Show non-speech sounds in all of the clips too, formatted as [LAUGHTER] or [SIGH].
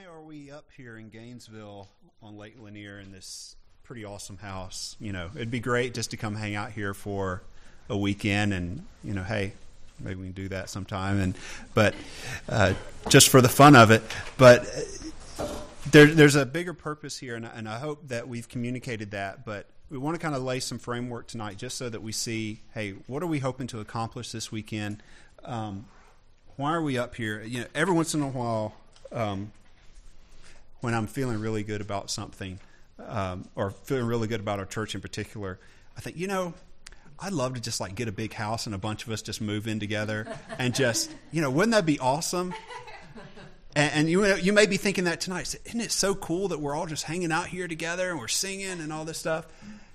why are we up here in Gainesville on Lake Lanier in this pretty awesome house? You know, it'd be great just to come hang out here for a weekend, and you know, hey, maybe we can do that sometime. And but uh, just for the fun of it, but. There, there's a bigger purpose here, and, and I hope that we've communicated that. But we want to kind of lay some framework tonight, just so that we see, hey, what are we hoping to accomplish this weekend? Um, why are we up here? You know, every once in a while, um, when I'm feeling really good about something, um, or feeling really good about our church in particular, I think, you know, I'd love to just like get a big house and a bunch of us just move in together and just, you know, wouldn't that be awesome? And, and you you may be thinking that tonight. Isn't it so cool that we're all just hanging out here together and we're singing and all this stuff?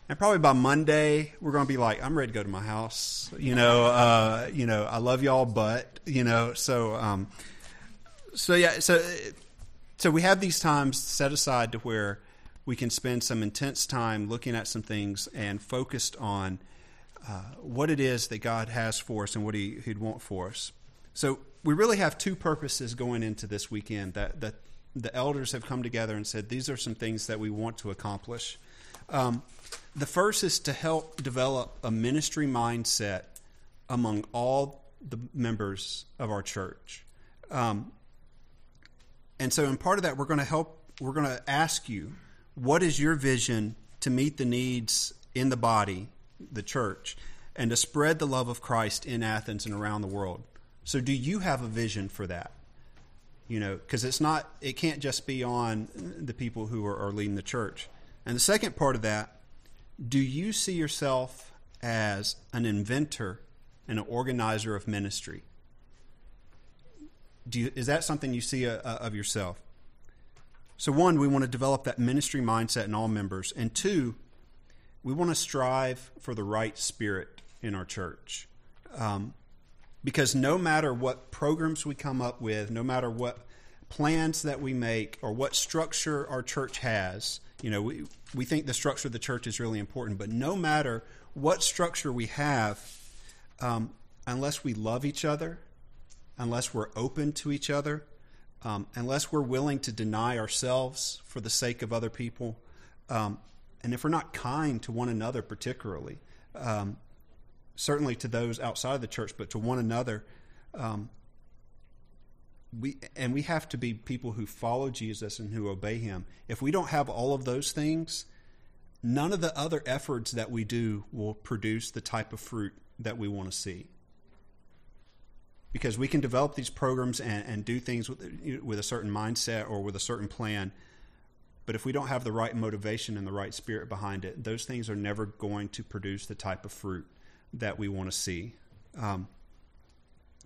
And probably by Monday, we're going to be like, I'm ready to go to my house. You know, uh, you know, I love y'all, but you know, so um, so yeah, so so we have these times set aside to where we can spend some intense time looking at some things and focused on uh, what it is that God has for us and what he, He'd want for us. So we really have two purposes going into this weekend that that the elders have come together and said these are some things that we want to accomplish. Um, the first is to help develop a ministry mindset among all the members of our church. Um, and so, in part of that, we're going to help, we're going to ask you, what is your vision to meet the needs in the body, the church, and to spread the love of Christ in Athens and around the world? So, do you have a vision for that? You know, because it's not, it can't just be on the people who are, are leading the church. And the second part of that do you see yourself as an inventor and an organizer of ministry? You, is that something you see uh, uh, of yourself? So, one, we want to develop that ministry mindset in all members. And two, we want to strive for the right spirit in our church. Um, because no matter what programs we come up with, no matter what plans that we make or what structure our church has, you know, we, we think the structure of the church is really important, but no matter what structure we have, um, unless we love each other, unless we're open to each other, um, unless we're willing to deny ourselves for the sake of other people, um, and if we're not kind to one another, particularly, um, certainly to those outside of the church, but to one another, um, we and we have to be people who follow Jesus and who obey him. If we don't have all of those things, none of the other efforts that we do will produce the type of fruit that we want to see. Because we can develop these programs and, and do things with, with a certain mindset or with a certain plan, but if we don't have the right motivation and the right spirit behind it, those things are never going to produce the type of fruit that we want to see. Um,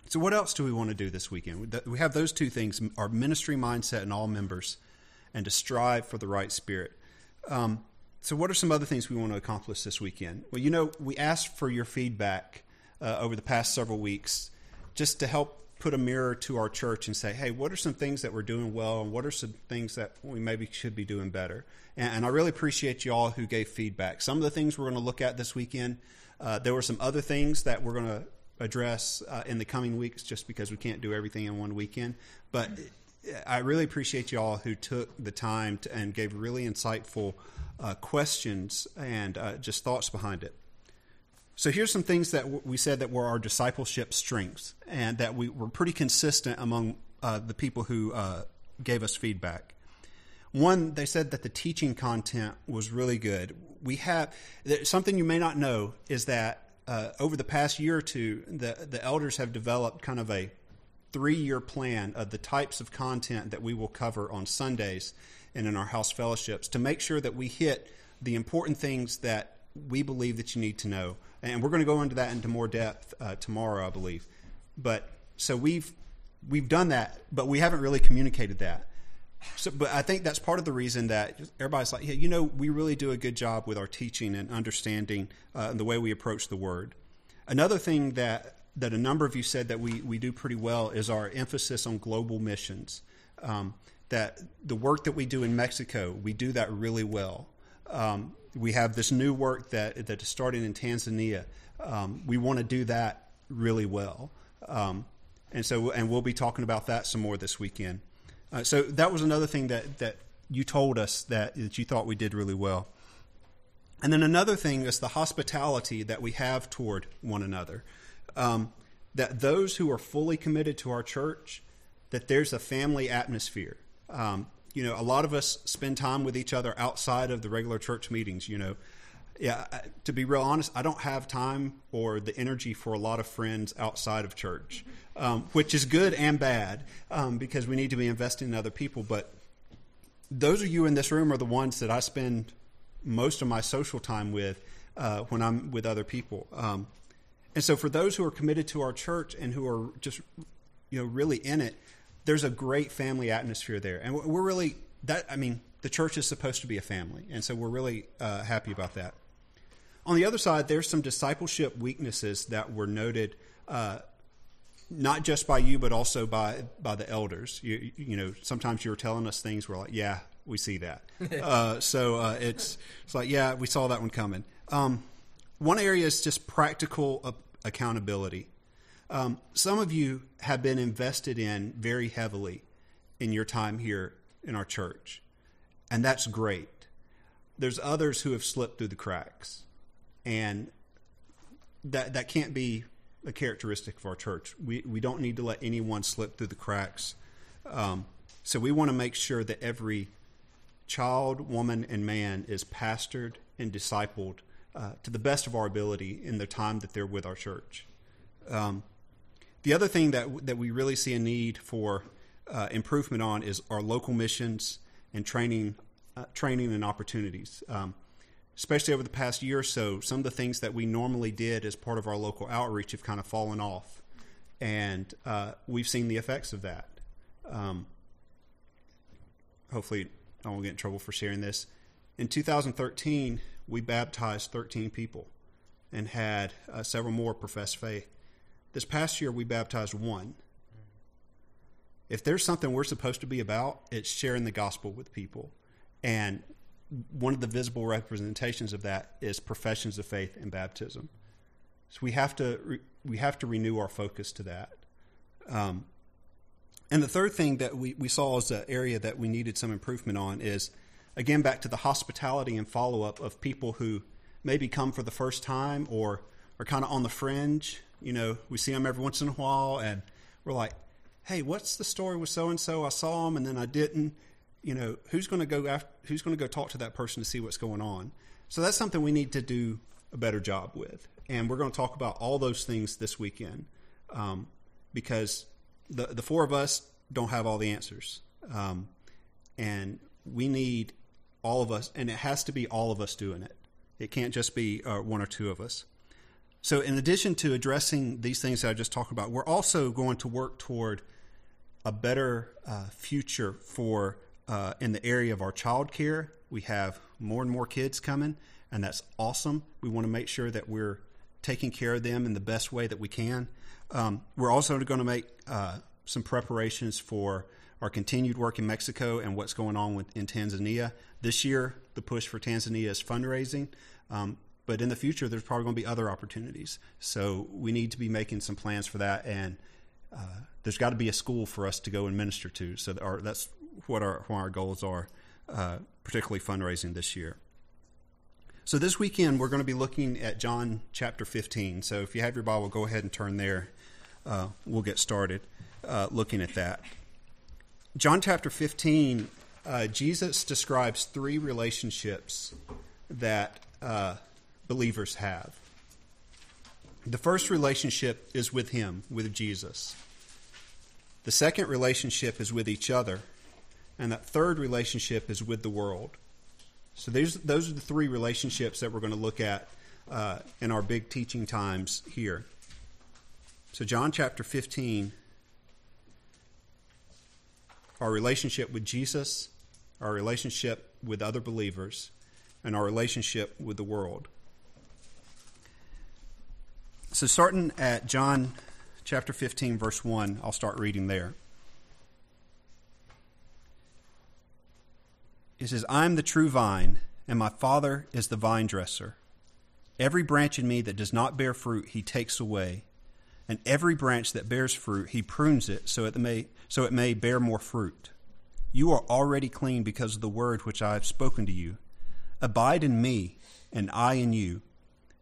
so, what else do we want to do this weekend? We have those two things our ministry mindset in all members, and to strive for the right spirit. Um, so, what are some other things we want to accomplish this weekend? Well, you know, we asked for your feedback uh, over the past several weeks just to help put a mirror to our church and say, hey, what are some things that we're doing well, and what are some things that we maybe should be doing better? And, and I really appreciate you all who gave feedback. Some of the things we're going to look at this weekend, uh, there were some other things that we're going to address uh, in the coming weeks just because we can't do everything in one weekend. But I really appreciate you all who took the time to, and gave really insightful uh, questions and uh, just thoughts behind it. So here's some things that we said that were our discipleship strengths and that we were pretty consistent among uh, the people who uh, gave us feedback. One, they said that the teaching content was really good. We have something you may not know is that uh, over the past year or two, the the elders have developed kind of a three year plan of the types of content that we will cover on Sundays and in our house fellowships to make sure that we hit the important things that we believe that you need to know. And we're going to go into that into more depth uh, tomorrow, I believe. But so we've we've done that, but we haven't really communicated that. So, but I think that's part of the reason that everybody's like, yeah, you know, we really do a good job with our teaching and understanding uh, and the way we approach the word. Another thing that that a number of you said that we, we do pretty well is our emphasis on global missions. Um, that the work that we do in Mexico, we do that really well. Um, we have this new work that that is starting in Tanzania. Um, we want to do that really well, um, and so and we'll be talking about that some more this weekend. Uh, so that was another thing that, that you told us that, that you thought we did really well. And then another thing is the hospitality that we have toward one another. Um, that those who are fully committed to our church, that there's a family atmosphere. Um, you know, a lot of us spend time with each other outside of the regular church meetings. You know, yeah. To be real honest, I don't have time or the energy for a lot of friends outside of church, um, which is good and bad um, because we need to be investing in other people. But those of you in this room are the ones that I spend most of my social time with uh, when I'm with other people. Um, and so, for those who are committed to our church and who are just, you know, really in it, there's a great family atmosphere there, and we're really that. I mean, the church is supposed to be a family, and so we're really uh, happy about that. On the other side, there's some discipleship weaknesses that were noted, uh, not just by you, but also by by the elders. You, you know, sometimes you were telling us things. We're like, yeah, we see that. [LAUGHS] uh, so uh, it's it's like, yeah, we saw that one coming. Um, one area is just practical accountability. Um, some of you have been invested in very heavily in your time here in our church, and that's great. There's others who have slipped through the cracks, and that that can't be a characteristic of our church. We we don't need to let anyone slip through the cracks. Um, so we want to make sure that every child, woman, and man is pastored and discipled uh, to the best of our ability in the time that they're with our church. Um, the other thing that that we really see a need for uh, improvement on is our local missions and training, uh, training and opportunities. Um, especially over the past year or so, some of the things that we normally did as part of our local outreach have kind of fallen off, and uh, we've seen the effects of that. Um, hopefully, I won't get in trouble for sharing this. In 2013, we baptized 13 people and had uh, several more profess faith. This past year, we baptized one. If there's something we're supposed to be about, it's sharing the gospel with people. And one of the visible representations of that is professions of faith and baptism. So we have to we have to renew our focus to that. Um, and the third thing that we, we saw as an area that we needed some improvement on is again, back to the hospitality and follow up of people who maybe come for the first time or are kind of on the fringe. You know, we see them every once in a while and we're like, hey, what's the story with so and so? I saw them and then I didn't. You know, who's going to go after, who's going to go talk to that person to see what's going on? So that's something we need to do a better job with. And we're going to talk about all those things this weekend um, because the, the four of us don't have all the answers. Um, and we need all of us, and it has to be all of us doing it. It can't just be uh, one or two of us. So, in addition to addressing these things that I just talked about, we're also going to work toward a better uh, future for uh, in the area of our child care. We have more and more kids coming, and that's awesome. We want to make sure that we're taking care of them in the best way that we can. Um, we're also going to make uh, some preparations for our continued work in Mexico and what's going on with, in Tanzania. This year, the push for Tanzania is fundraising, um, but in the future, there's probably going to be other opportunities. So we need to be making some plans for that, and uh, there's got to be a school for us to go and minister to. So that our, that's what our what our goals are, uh, particularly fundraising this year. So this weekend, we're going to be looking at John chapter 15. So if you have your Bible, go ahead and turn there. Uh, we'll get started uh, looking at that. John chapter 15, uh, Jesus describes three relationships that uh, believers have. The first relationship is with Him, with Jesus. The second relationship is with each other. And that third relationship is with the world. So these, those are the three relationships that we're going to look at uh, in our big teaching times here. So, John chapter 15, our relationship with Jesus, our relationship with other believers, and our relationship with the world. So, starting at John chapter 15, verse 1, I'll start reading there. It says, I am the true vine, and my Father is the vine dresser. Every branch in me that does not bear fruit, he takes away. And every branch that bears fruit, he prunes it so it may, so it may bear more fruit. You are already clean because of the word which I have spoken to you. Abide in me, and I in you.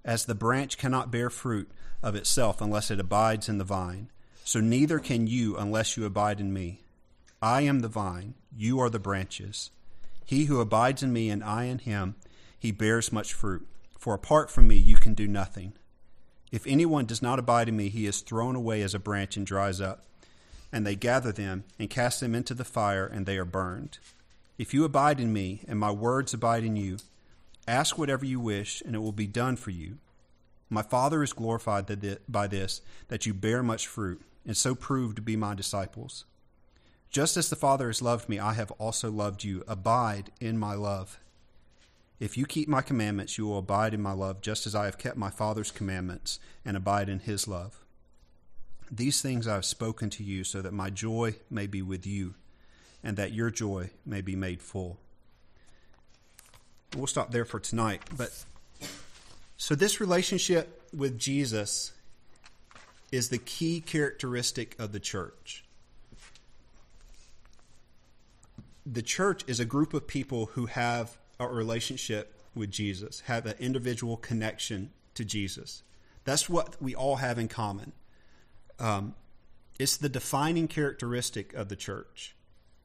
As the branch cannot bear fruit of itself unless it abides in the vine, so neither can you unless you abide in me. I am the vine, you are the branches. He who abides in me and I in him, he bears much fruit. For apart from me, you can do nothing. If anyone does not abide in me, he is thrown away as a branch and dries up. And they gather them and cast them into the fire, and they are burned. If you abide in me, and my words abide in you, ask whatever you wish, and it will be done for you. My Father is glorified by this, that you bear much fruit, and so prove to be my disciples. Just as the Father has loved me, I have also loved you. Abide in my love. If you keep my commandments, you will abide in my love, just as I have kept my Father's commandments and abide in his love. These things I have spoken to you, so that my joy may be with you, and that your joy may be made full. We'll stop there for tonight. But so, this relationship with Jesus is the key characteristic of the church. The church is a group of people who have a relationship with Jesus, have an individual connection to Jesus. That's what we all have in common. Um, it's the defining characteristic of the church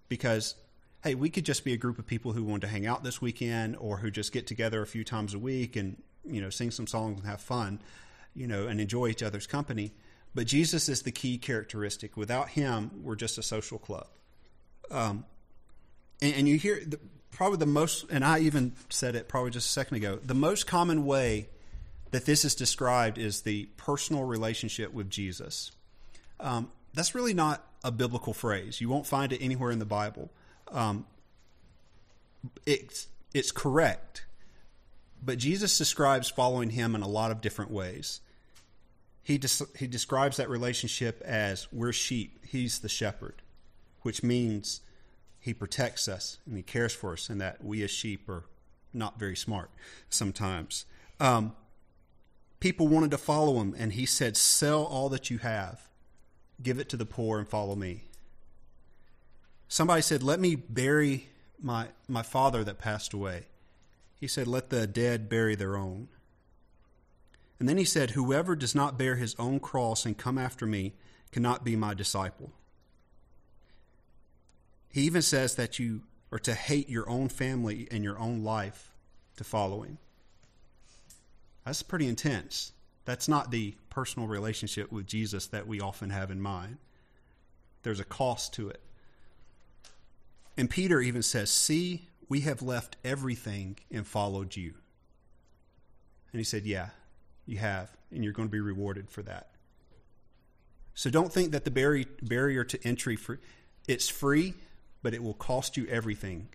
because hey we could just be a group of people who want to hang out this weekend or who just get together a few times a week and you know sing some songs and have fun you know and enjoy each other's company but jesus is the key characteristic without him we're just a social club um, and, and, you hear the, probably the most, and I even said it probably just a second ago, the most common way that this is described is the personal relationship with Jesus. Um, that's really not a biblical phrase. You won't find it anywhere in the Bible. Um, it's it's correct, but Jesus describes following Him in a lot of different ways. He des- he describes that relationship as we're sheep. He's the shepherd, which means he protects us and he cares for us, and that we as sheep are not very smart sometimes. Um, people wanted to follow him, and he said, Sell all that you have, give it to the poor, and follow me. Somebody said, Let me bury my, my father that passed away. He said, Let the dead bury their own. And then he said, Whoever does not bear his own cross and come after me cannot be my disciple. He even says that you are to hate your own family and your own life to follow him. That's pretty intense. That's not the personal relationship with Jesus that we often have in mind. There's a cost to it. And Peter even says, See, we have left everything and followed you. And he said, Yeah, you have, and you're going to be rewarded for that. So don't think that the barrier to entry for it's free, but it will cost you everything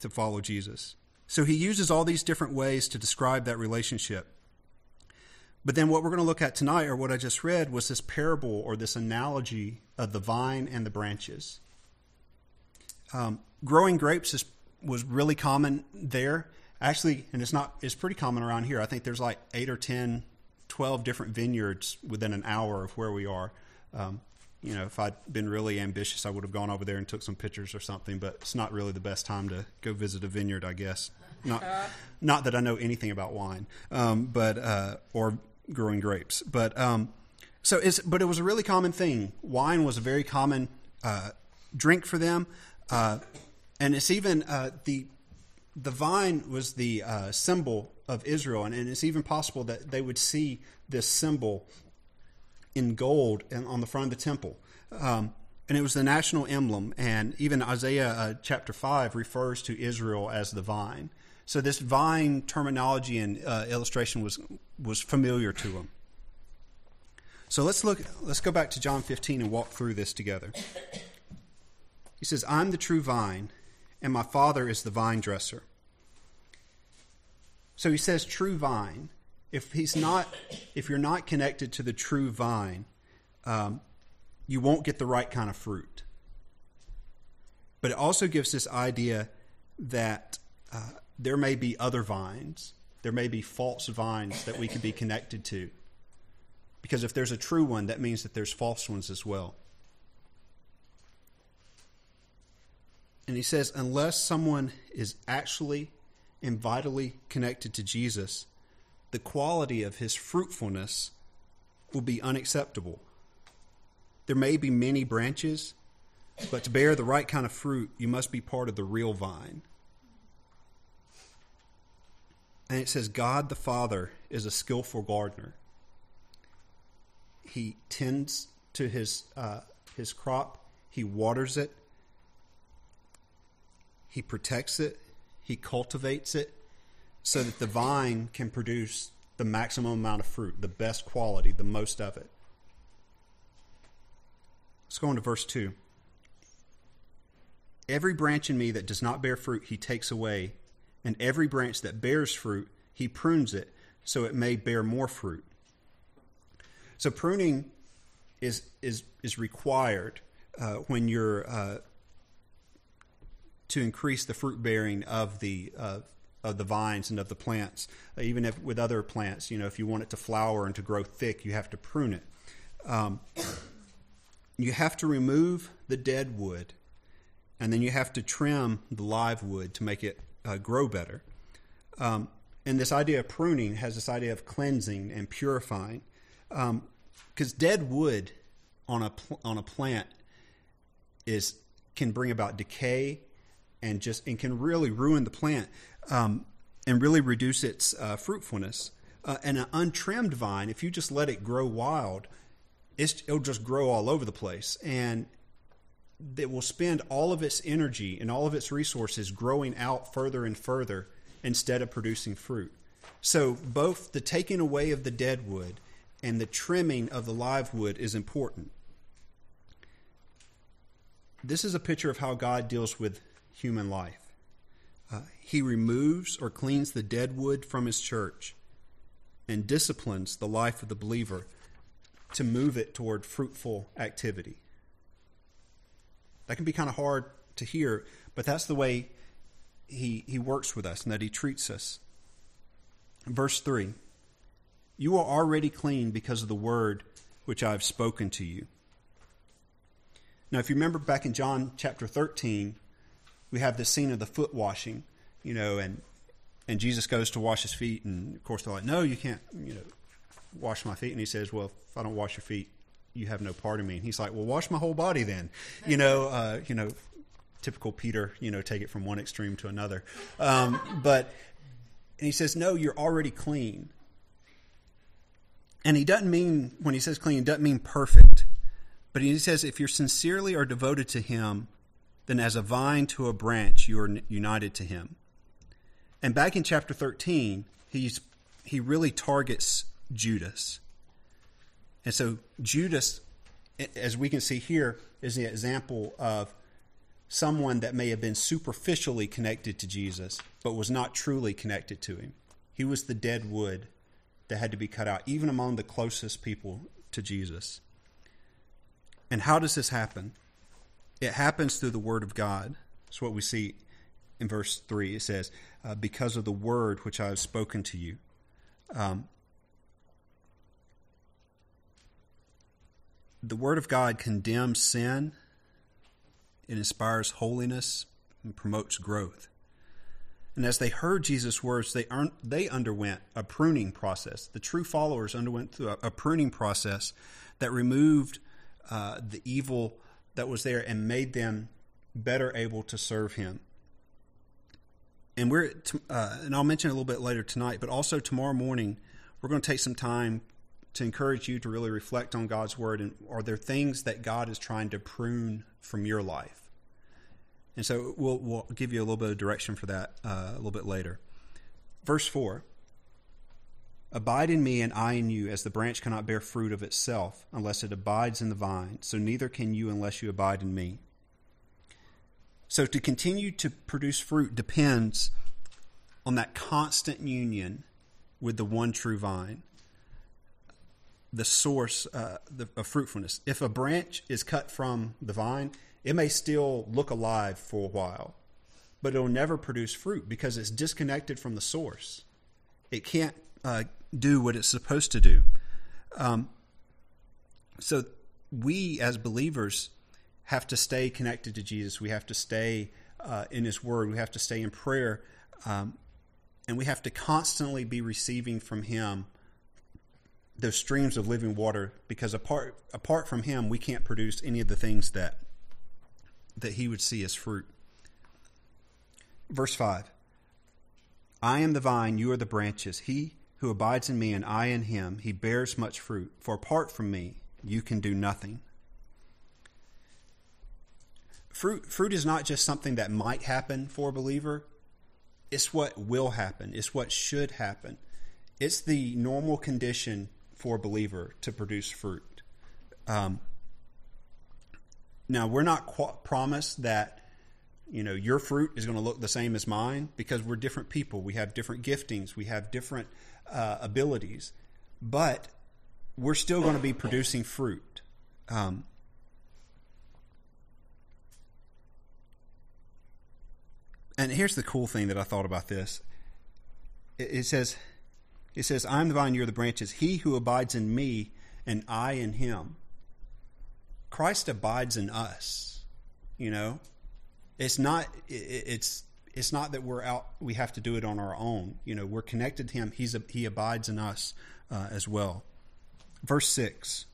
to follow Jesus. So he uses all these different ways to describe that relationship. But then what we're going to look at tonight, or what I just read, was this parable or this analogy of the vine and the branches. Um, growing grapes is, was really common there. Actually, and it's not it's pretty common around here. I think there's like eight or 10, 12 different vineyards within an hour of where we are. Um, you know, if I'd been really ambitious, I would have gone over there and took some pictures or something. But it's not really the best time to go visit a vineyard, I guess. Not, [LAUGHS] not that I know anything about wine, um, but uh, or growing grapes. But um, so it's but it was a really common thing. Wine was a very common uh, drink for them, uh, and it's even uh, the the vine was the uh, symbol of Israel, and, and it's even possible that they would see this symbol in gold and on the front of the temple. Um, and it was the national emblem. And even Isaiah uh, chapter 5 refers to Israel as the vine. So this vine terminology and uh, illustration was, was familiar to them. So let's look, let's go back to John 15 and walk through this together. He says, I'm the true vine, and my Father is the vine dresser. So he says, true vine if he's not, if you're not connected to the true vine, um, you won't get the right kind of fruit. But it also gives this idea that uh, there may be other vines, there may be false vines that we could be connected to. Because if there's a true one, that means that there's false ones as well. He says, unless someone is actually and vitally connected to Jesus, the quality of his fruitfulness will be unacceptable. There may be many branches, but to bear the right kind of fruit, you must be part of the real vine. And it says, God the Father is a skillful gardener. He tends to his, uh, his crop, he waters it, he protects it, he cultivates it so that the vine can produce the maximum amount of fruit, the best quality, the most of it. Let's go on to verse 2. Every branch in me that does not bear fruit, he takes away, and every branch that bears fruit, he prunes it so it may bear more fruit. So pruning is is is required uh, when you're uh, to increase the fruit bearing of the uh, of the vines and of the plants. Uh, even if with other plants, you know, if you want it to flower and to grow thick, you have to prune it. Um, you have to remove the dead wood, and then you have to trim the live wood to make it uh, grow better. Um, and this idea of pruning has this idea of cleansing and purifying, because um, dead wood on a pl- on a plant is can bring about decay and just and can really ruin the plant um, and really reduce its uh, fruitfulness. Uh, and an untrimmed vine, if you just let it grow wild, it'll just grow all over the place, and it will spend all of its energy and all of its resources growing out further and further instead of producing fruit. So both the taking away of the dead wood and the trimming of the live wood is important. This is a picture of how God deals with human life. Uh, he removes or cleans the dead wood from his church and disciplines the life of the believer to move it toward fruitful activity. That can be kind of hard to hear, but that's the way he, he works with us and that he treats us. Verse 3 You are already clean because of the word which I have spoken to you. Now, if you remember back in John chapter 13, we have this scene of the foot washing, you know, and and Jesus goes to wash his feet, and of course they're like, "No, you can't, you know, wash my feet." And he says, "Well, if I don't wash your feet, you have no part of me." And he's like, "Well, wash my whole body then," you know, uh, you know, typical Peter, you know, take it from one extreme to another. Um, but and he says, "No, you're already clean." And he doesn't mean when he says clean, doesn't mean perfect, but he says if you're sincerely or devoted to Him, then as a vine to a branch, you are united to him. And back in chapter 13, he's, he really targets Judas. And so Judas, as we can see here, is the example of someone that may have been superficially connected to Jesus, but was not truly connected to him. He was the dead wood that had to be cut out, even among the closest people to Jesus. And how does this happen? It happens through the Word of God. That's what we see in verse 3. It says, uh, Because of the Word which I have spoken to you. Um, the Word of God condemns sin, it inspires holiness, and promotes growth. And as they heard Jesus' words, they, they underwent a pruning process. The true followers underwent a, a pruning process that removed uh, the evil that was there and made them better able to serve him. And we're uh, and I'll mention a little bit later tonight, but also tomorrow morning we're going to take some time to encourage you to really reflect on God's word and are there things that God is trying to prune from your life? And so we'll we'll give you a little bit of direction for that uh, a little bit later. Verse four. Abide in me, and I in you, as the branch cannot bear fruit of itself unless it abides in the vine, so neither can you unless you abide in me. So, to continue to produce fruit depends on that constant union with the one true vine, the source uh, of fruitfulness. If a branch is cut from the vine, it may still look alive for a while, but it'll never produce fruit because it's disconnected from the source. It can't uh, do what it's supposed to do. Um, so we as believers have to stay connected to Jesus. We have to stay uh, in His Word. We have to stay in prayer. Um, and we have to constantly be receiving from Him those streams of living water because apart apart from him we can't produce any of the things that that he would see as fruit verse 5 I am the vine you are the branches he who abides in me and I in him he bears much fruit. For apart from me you can do nothing. Fruit fruit is not just something that might happen for a believer. It's what will happen. It's what should happen. It's the normal condition for a believer to produce fruit. Um, now, we're not qu- promised that you know your fruit is going to look the same as mine because we're different people. We have different giftings. We have different uh, abilities, but we're still going to be producing fruit. Um, and here's the cool thing that I thought about this. It, it says it says, I am the vine, you're the branches. He who abides in me, and I in him. Christ abides in us. You know, it's not. It's it's not that we're out. We have to do it on our own. You know, we're connected to Him. He's a, He abides in us uh, as well. Verse six.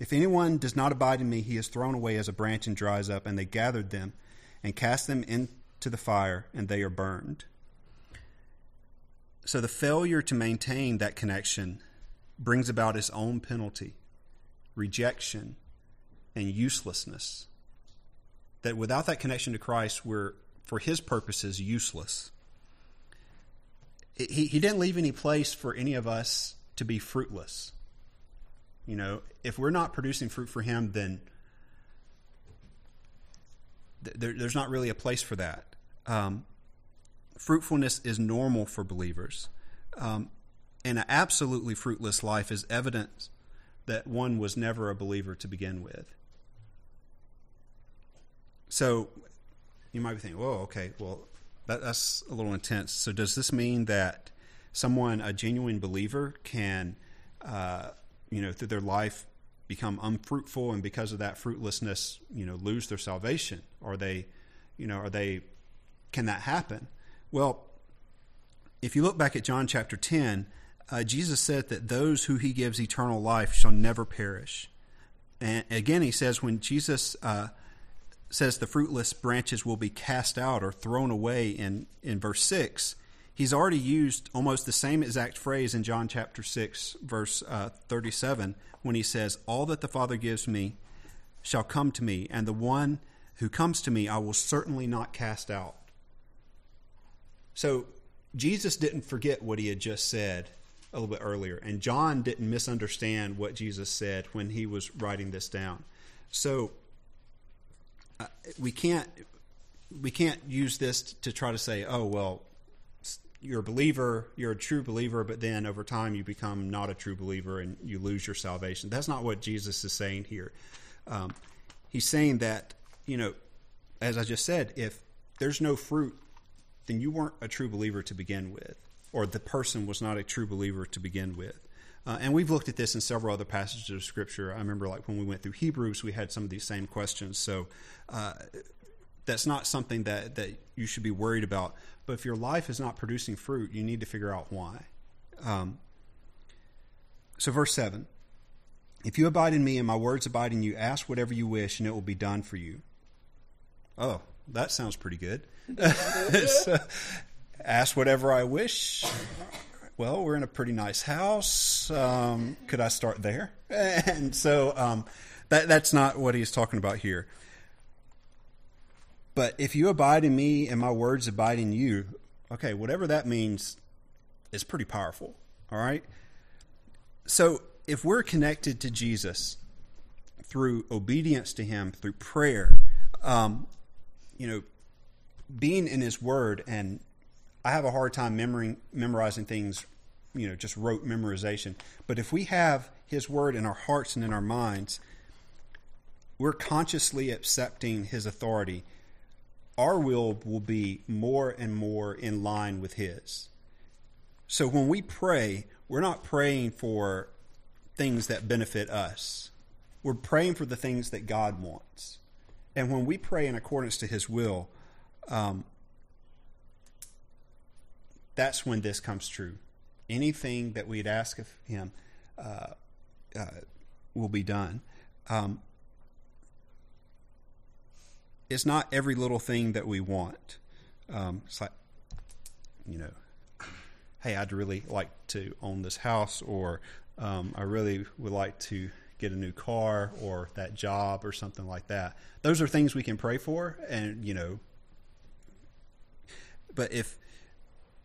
If anyone does not abide in me, he is thrown away as a branch and dries up, and they gathered them and cast them into the fire, and they are burned. So the failure to maintain that connection brings about its own penalty, rejection, and uselessness. That without that connection to Christ, we're, for his purposes, useless. He, he didn't leave any place for any of us to be fruitless. You know, if we're not producing fruit for him, then there, there's not really a place for that. Um, fruitfulness is normal for believers. Um, and an absolutely fruitless life is evidence that one was never a believer to begin with. So you might be thinking, "Whoa, okay, well, that, that's a little intense." So does this mean that someone, a genuine believer, can, uh, you know, through their life become unfruitful, and because of that fruitlessness, you know, lose their salvation? Are they, you know, are they? Can that happen? Well, if you look back at John chapter 10, uh, Jesus said that those who he gives eternal life shall never perish. And again, he says when Jesus uh, says the fruitless branches will be cast out or thrown away in, in verse 6, he's already used almost the same exact phrase in John chapter 6, verse uh, 37, when he says, All that the Father gives me shall come to me, and the one who comes to me I will certainly not cast out. So Jesus didn't forget what he had just said a little bit earlier, and John didn't misunderstand what Jesus said when he was writing this down. So uh, we can't we can't use this to try to say, oh well, you're a believer, you're a true believer, but then over time you become not a true believer and you lose your salvation. That's not what Jesus is saying here. Um, he's saying that you know, as I just said, if there's no fruit then you weren't a true believer to begin with, or the person was not a true believer to begin with. Uh, and we've looked at this in several other passages of Scripture. I remember, like when we went through Hebrews, we had some of these same questions. So uh, that's not something that that you should be worried about. But if your life is not producing fruit, you need to figure out why. Um, so, verse seven: If you abide in me and my words abide in you, ask whatever you wish, and it will be done for you. Oh, that sounds pretty good. [LAUGHS] so, ask whatever I wish. Well, we're in a pretty nice house. Um, could I start there? [LAUGHS] And so um, that that's not what he's talking about here. But if you abide in me and my words abide in you, okay, whatever that means is pretty powerful. All right. So if we're connected to Jesus through obedience to Him, through prayer, um, you know, being in His Word, and I have a hard time memorizing, memorizing things, you know, just rote memorization. But if we have His Word in our hearts and in our minds, we're consciously accepting His authority. Our will will be more and more in line with His. So when we pray, we're not praying for things that benefit us. We're praying for the things that God wants. And when we pray in accordance to His will, um, that's when this comes true. Anything that we'd ask of Him uh, uh, will be done. Um, it's not every little thing that we want. Um, it's like, you know, hey, I'd really like to own this house, or um, I really would like to get a new car or that job or something like that. Those are things we can pray for, and you know, but if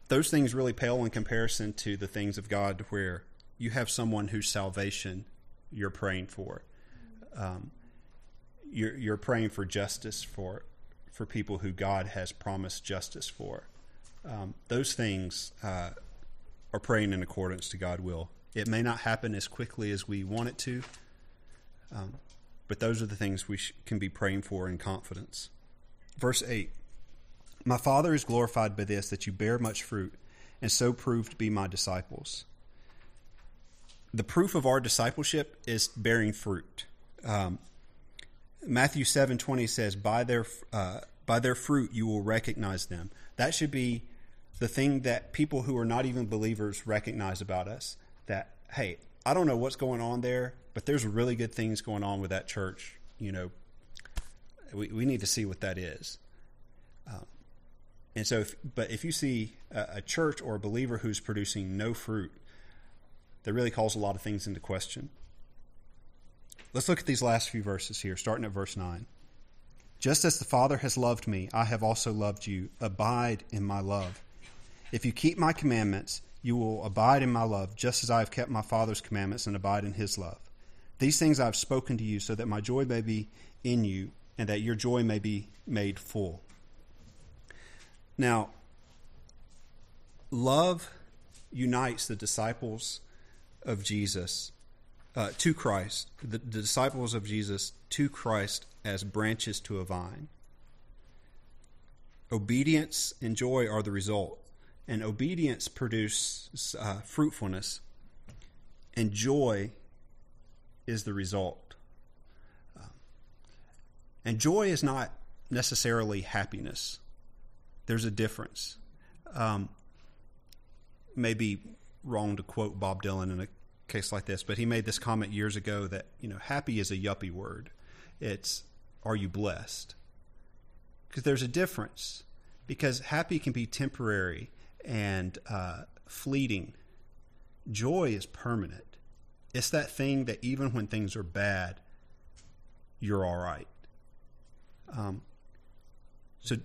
those things really pale in comparison to the things of God, where you have someone whose salvation you're praying for, um, you're, you're praying for justice for for people who God has promised justice for. Um, those things uh, are praying in accordance to God will. It may not happen as quickly as we want it to, um, but those are the things we sh- can be praying for in confidence. Verse 8 My Father is glorified by this, that you bear much fruit, and so prove to be my disciples. The proof of our discipleship is bearing fruit. Um, Matthew seven twenty says, "By their uh, by their fruit you will recognize them." That should be the thing that people who are not even believers recognize about us. That hey, I don't know what's going on there, but there's really good things going on with that church. You know, we we need to see what that is. Um, and so, if, but if you see a, a church or a believer who's producing no fruit, that really calls a lot of things into question. Let's look at these last few verses here, starting at verse 9. Just as the Father has loved me, I have also loved you. Abide in my love. If you keep my commandments, you will abide in my love, just as I have kept my Father's commandments and abide in his love. These things I have spoken to you, so that my joy may be in you, and that your joy may be made full. Now, love unites the disciples of Jesus uh, to Christ, the, the disciples of Jesus to Christ as branches to a vine. Obedience and joy are the result, and obedience produces uh, fruitfulness, and joy is the result. Uh, and joy is not necessarily happiness. There's a difference. Um, maybe wrong to quote Bob Dylan in a case like this, but he made this comment years ago that you know happy is a yuppie word. It's are you blessed? Because there's a difference. Because happy can be temporary and uh, fleeting. Joy is permanent. It's that thing that even when things are bad, you're all right. Um, so,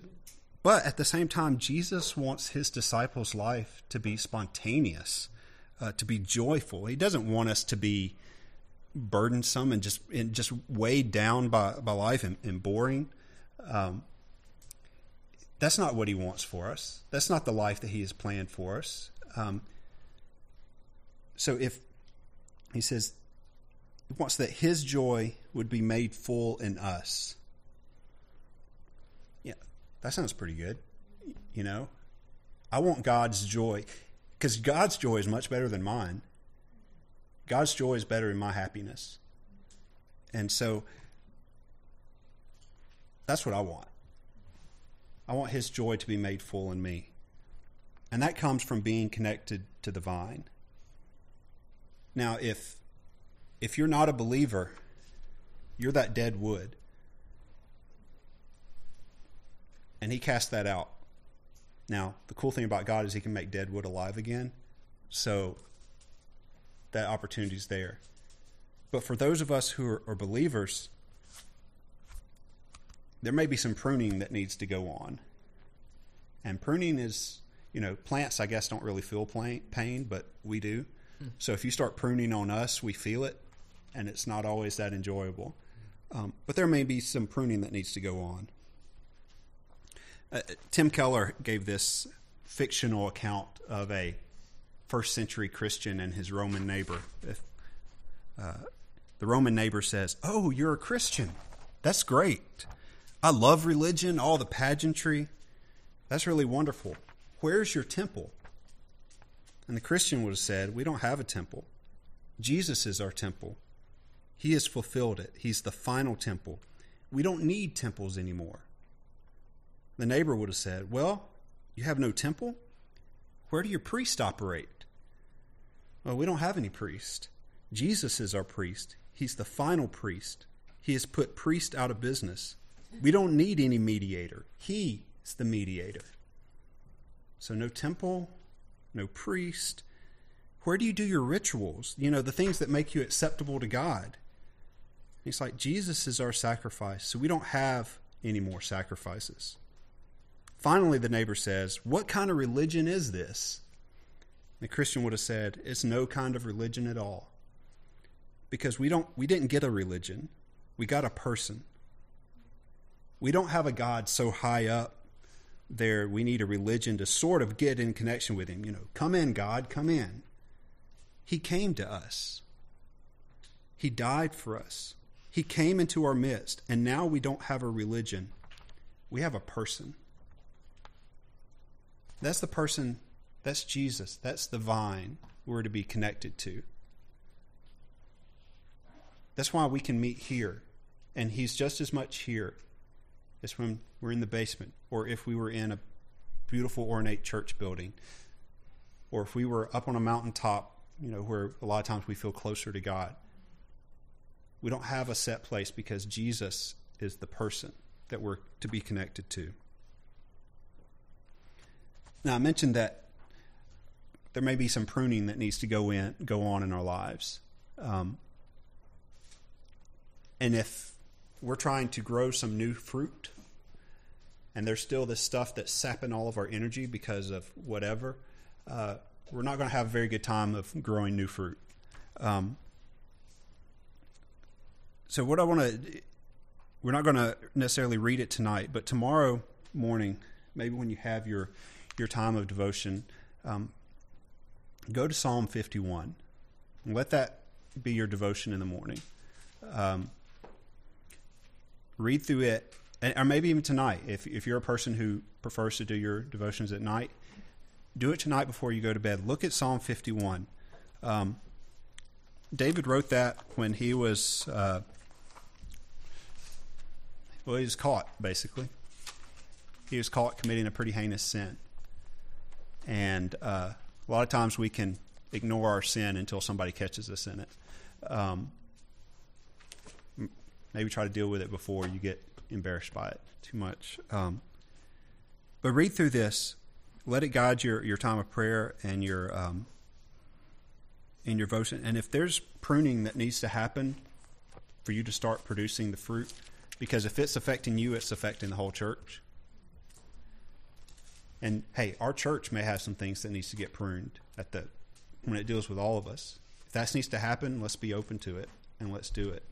but at the same time, Jesus wants his disciples' life to be spontaneous uh, to be joyful. He doesn't want us to be burdensome and just and just weighed down by, by life and, and boring. Um, that's not what he wants for us. That's not the life that he has planned for us. Um, so if he says he wants that his joy would be made full in us. That sounds pretty good. You know, I want God's joy because God's joy is much better than mine. God's joy is better than my happiness. And so that's what I want. I want his joy to be made full in me. And that comes from being connected to the vine. Now, if if you're not a believer, you're that dead wood. And he cast that out. Now, the cool thing about God is He can make dead wood alive again. So that opportunity is there. But for those of us who are, are believers, there may be some pruning that needs to go on. And pruning is, you know, plants, I guess, don't really feel pain, but we do. Hmm. So if you start pruning on us, we feel it, and it's not always that enjoyable. Um, but there may be some pruning that needs to go on. Uh, Tim Keller gave this fictional account of a first century Christian and his Roman neighbor. If, uh, the Roman neighbor says, Oh, you're a Christian. That's great. I love religion, all the pageantry. That's really wonderful. Where's your temple? And the Christian would have said, We don't have a temple. Jesus is our temple. He has fulfilled it. He's the final temple. We don't need temples anymore. The neighbor would have said, Well, you have no temple? Where do your priests operate? Well, we don't have any priest. Jesus is our priest. He's the final priest. He has put priest out of business. We don't need any mediator. He is the mediator. So, no temple, no priest. Where do you do your rituals? You know, the things that make you acceptable to God. He's like, Jesus is our sacrifice, so we don't have any more sacrifices. Finally, the neighbor says, What kind of religion is this? The Christian would have said, It's no kind of religion at all. Because we don't we didn't get a religion. We got a person. We don't have a God so high up there we need a religion to sort of get in connection with him. You know, come in, God, come in. He came to us. He died for us. He came into our midst, and now we don't have a religion. We have a person. That's the person, that's Jesus, that's the vine we're to be connected to. That's why we can meet here, and He's just as much here as when we're in the basement, or if we were in a beautiful, ornate church building, or if we were up on a mountaintop, you know, where a lot of times we feel closer to God. We don't have a set place because Jesus is the person that we're to be connected to. Now, I mentioned that there may be some pruning that needs to go in, go on in our lives, um, and if we're trying to grow some new fruit, and there's still this stuff that's sapping all of our energy because of whatever, uh, we're not going to have a very good time of growing new fruit. Um, so what I want to we're not going to necessarily read it tonight, but tomorrow morning, maybe when you have your your time of devotion, um, go to Psalm 51 let that be your devotion in the morning. Um, read through it, or maybe even tonight. If if you're a person who prefers to do your devotions at night, do it tonight before you go to bed. Look at Psalm 51. Um, David wrote that when he was uh, well, he was caught, basically. He was caught committing a pretty heinous sin. And uh, a lot of times we can ignore our sin until somebody catches us in it. Um, maybe try to deal with it before you get embarrassed by it too much. Um, but read through this. Let it guide your, your time of prayer and your um, in your devotion. And if there's pruning that needs to happen for you to start producing the fruit, because if it's affecting you, it's affecting the whole church. And hey, our church may have some things that needs to get pruned at the when it deals with all of us. If that needs to happen, let's be open to it and let's do it.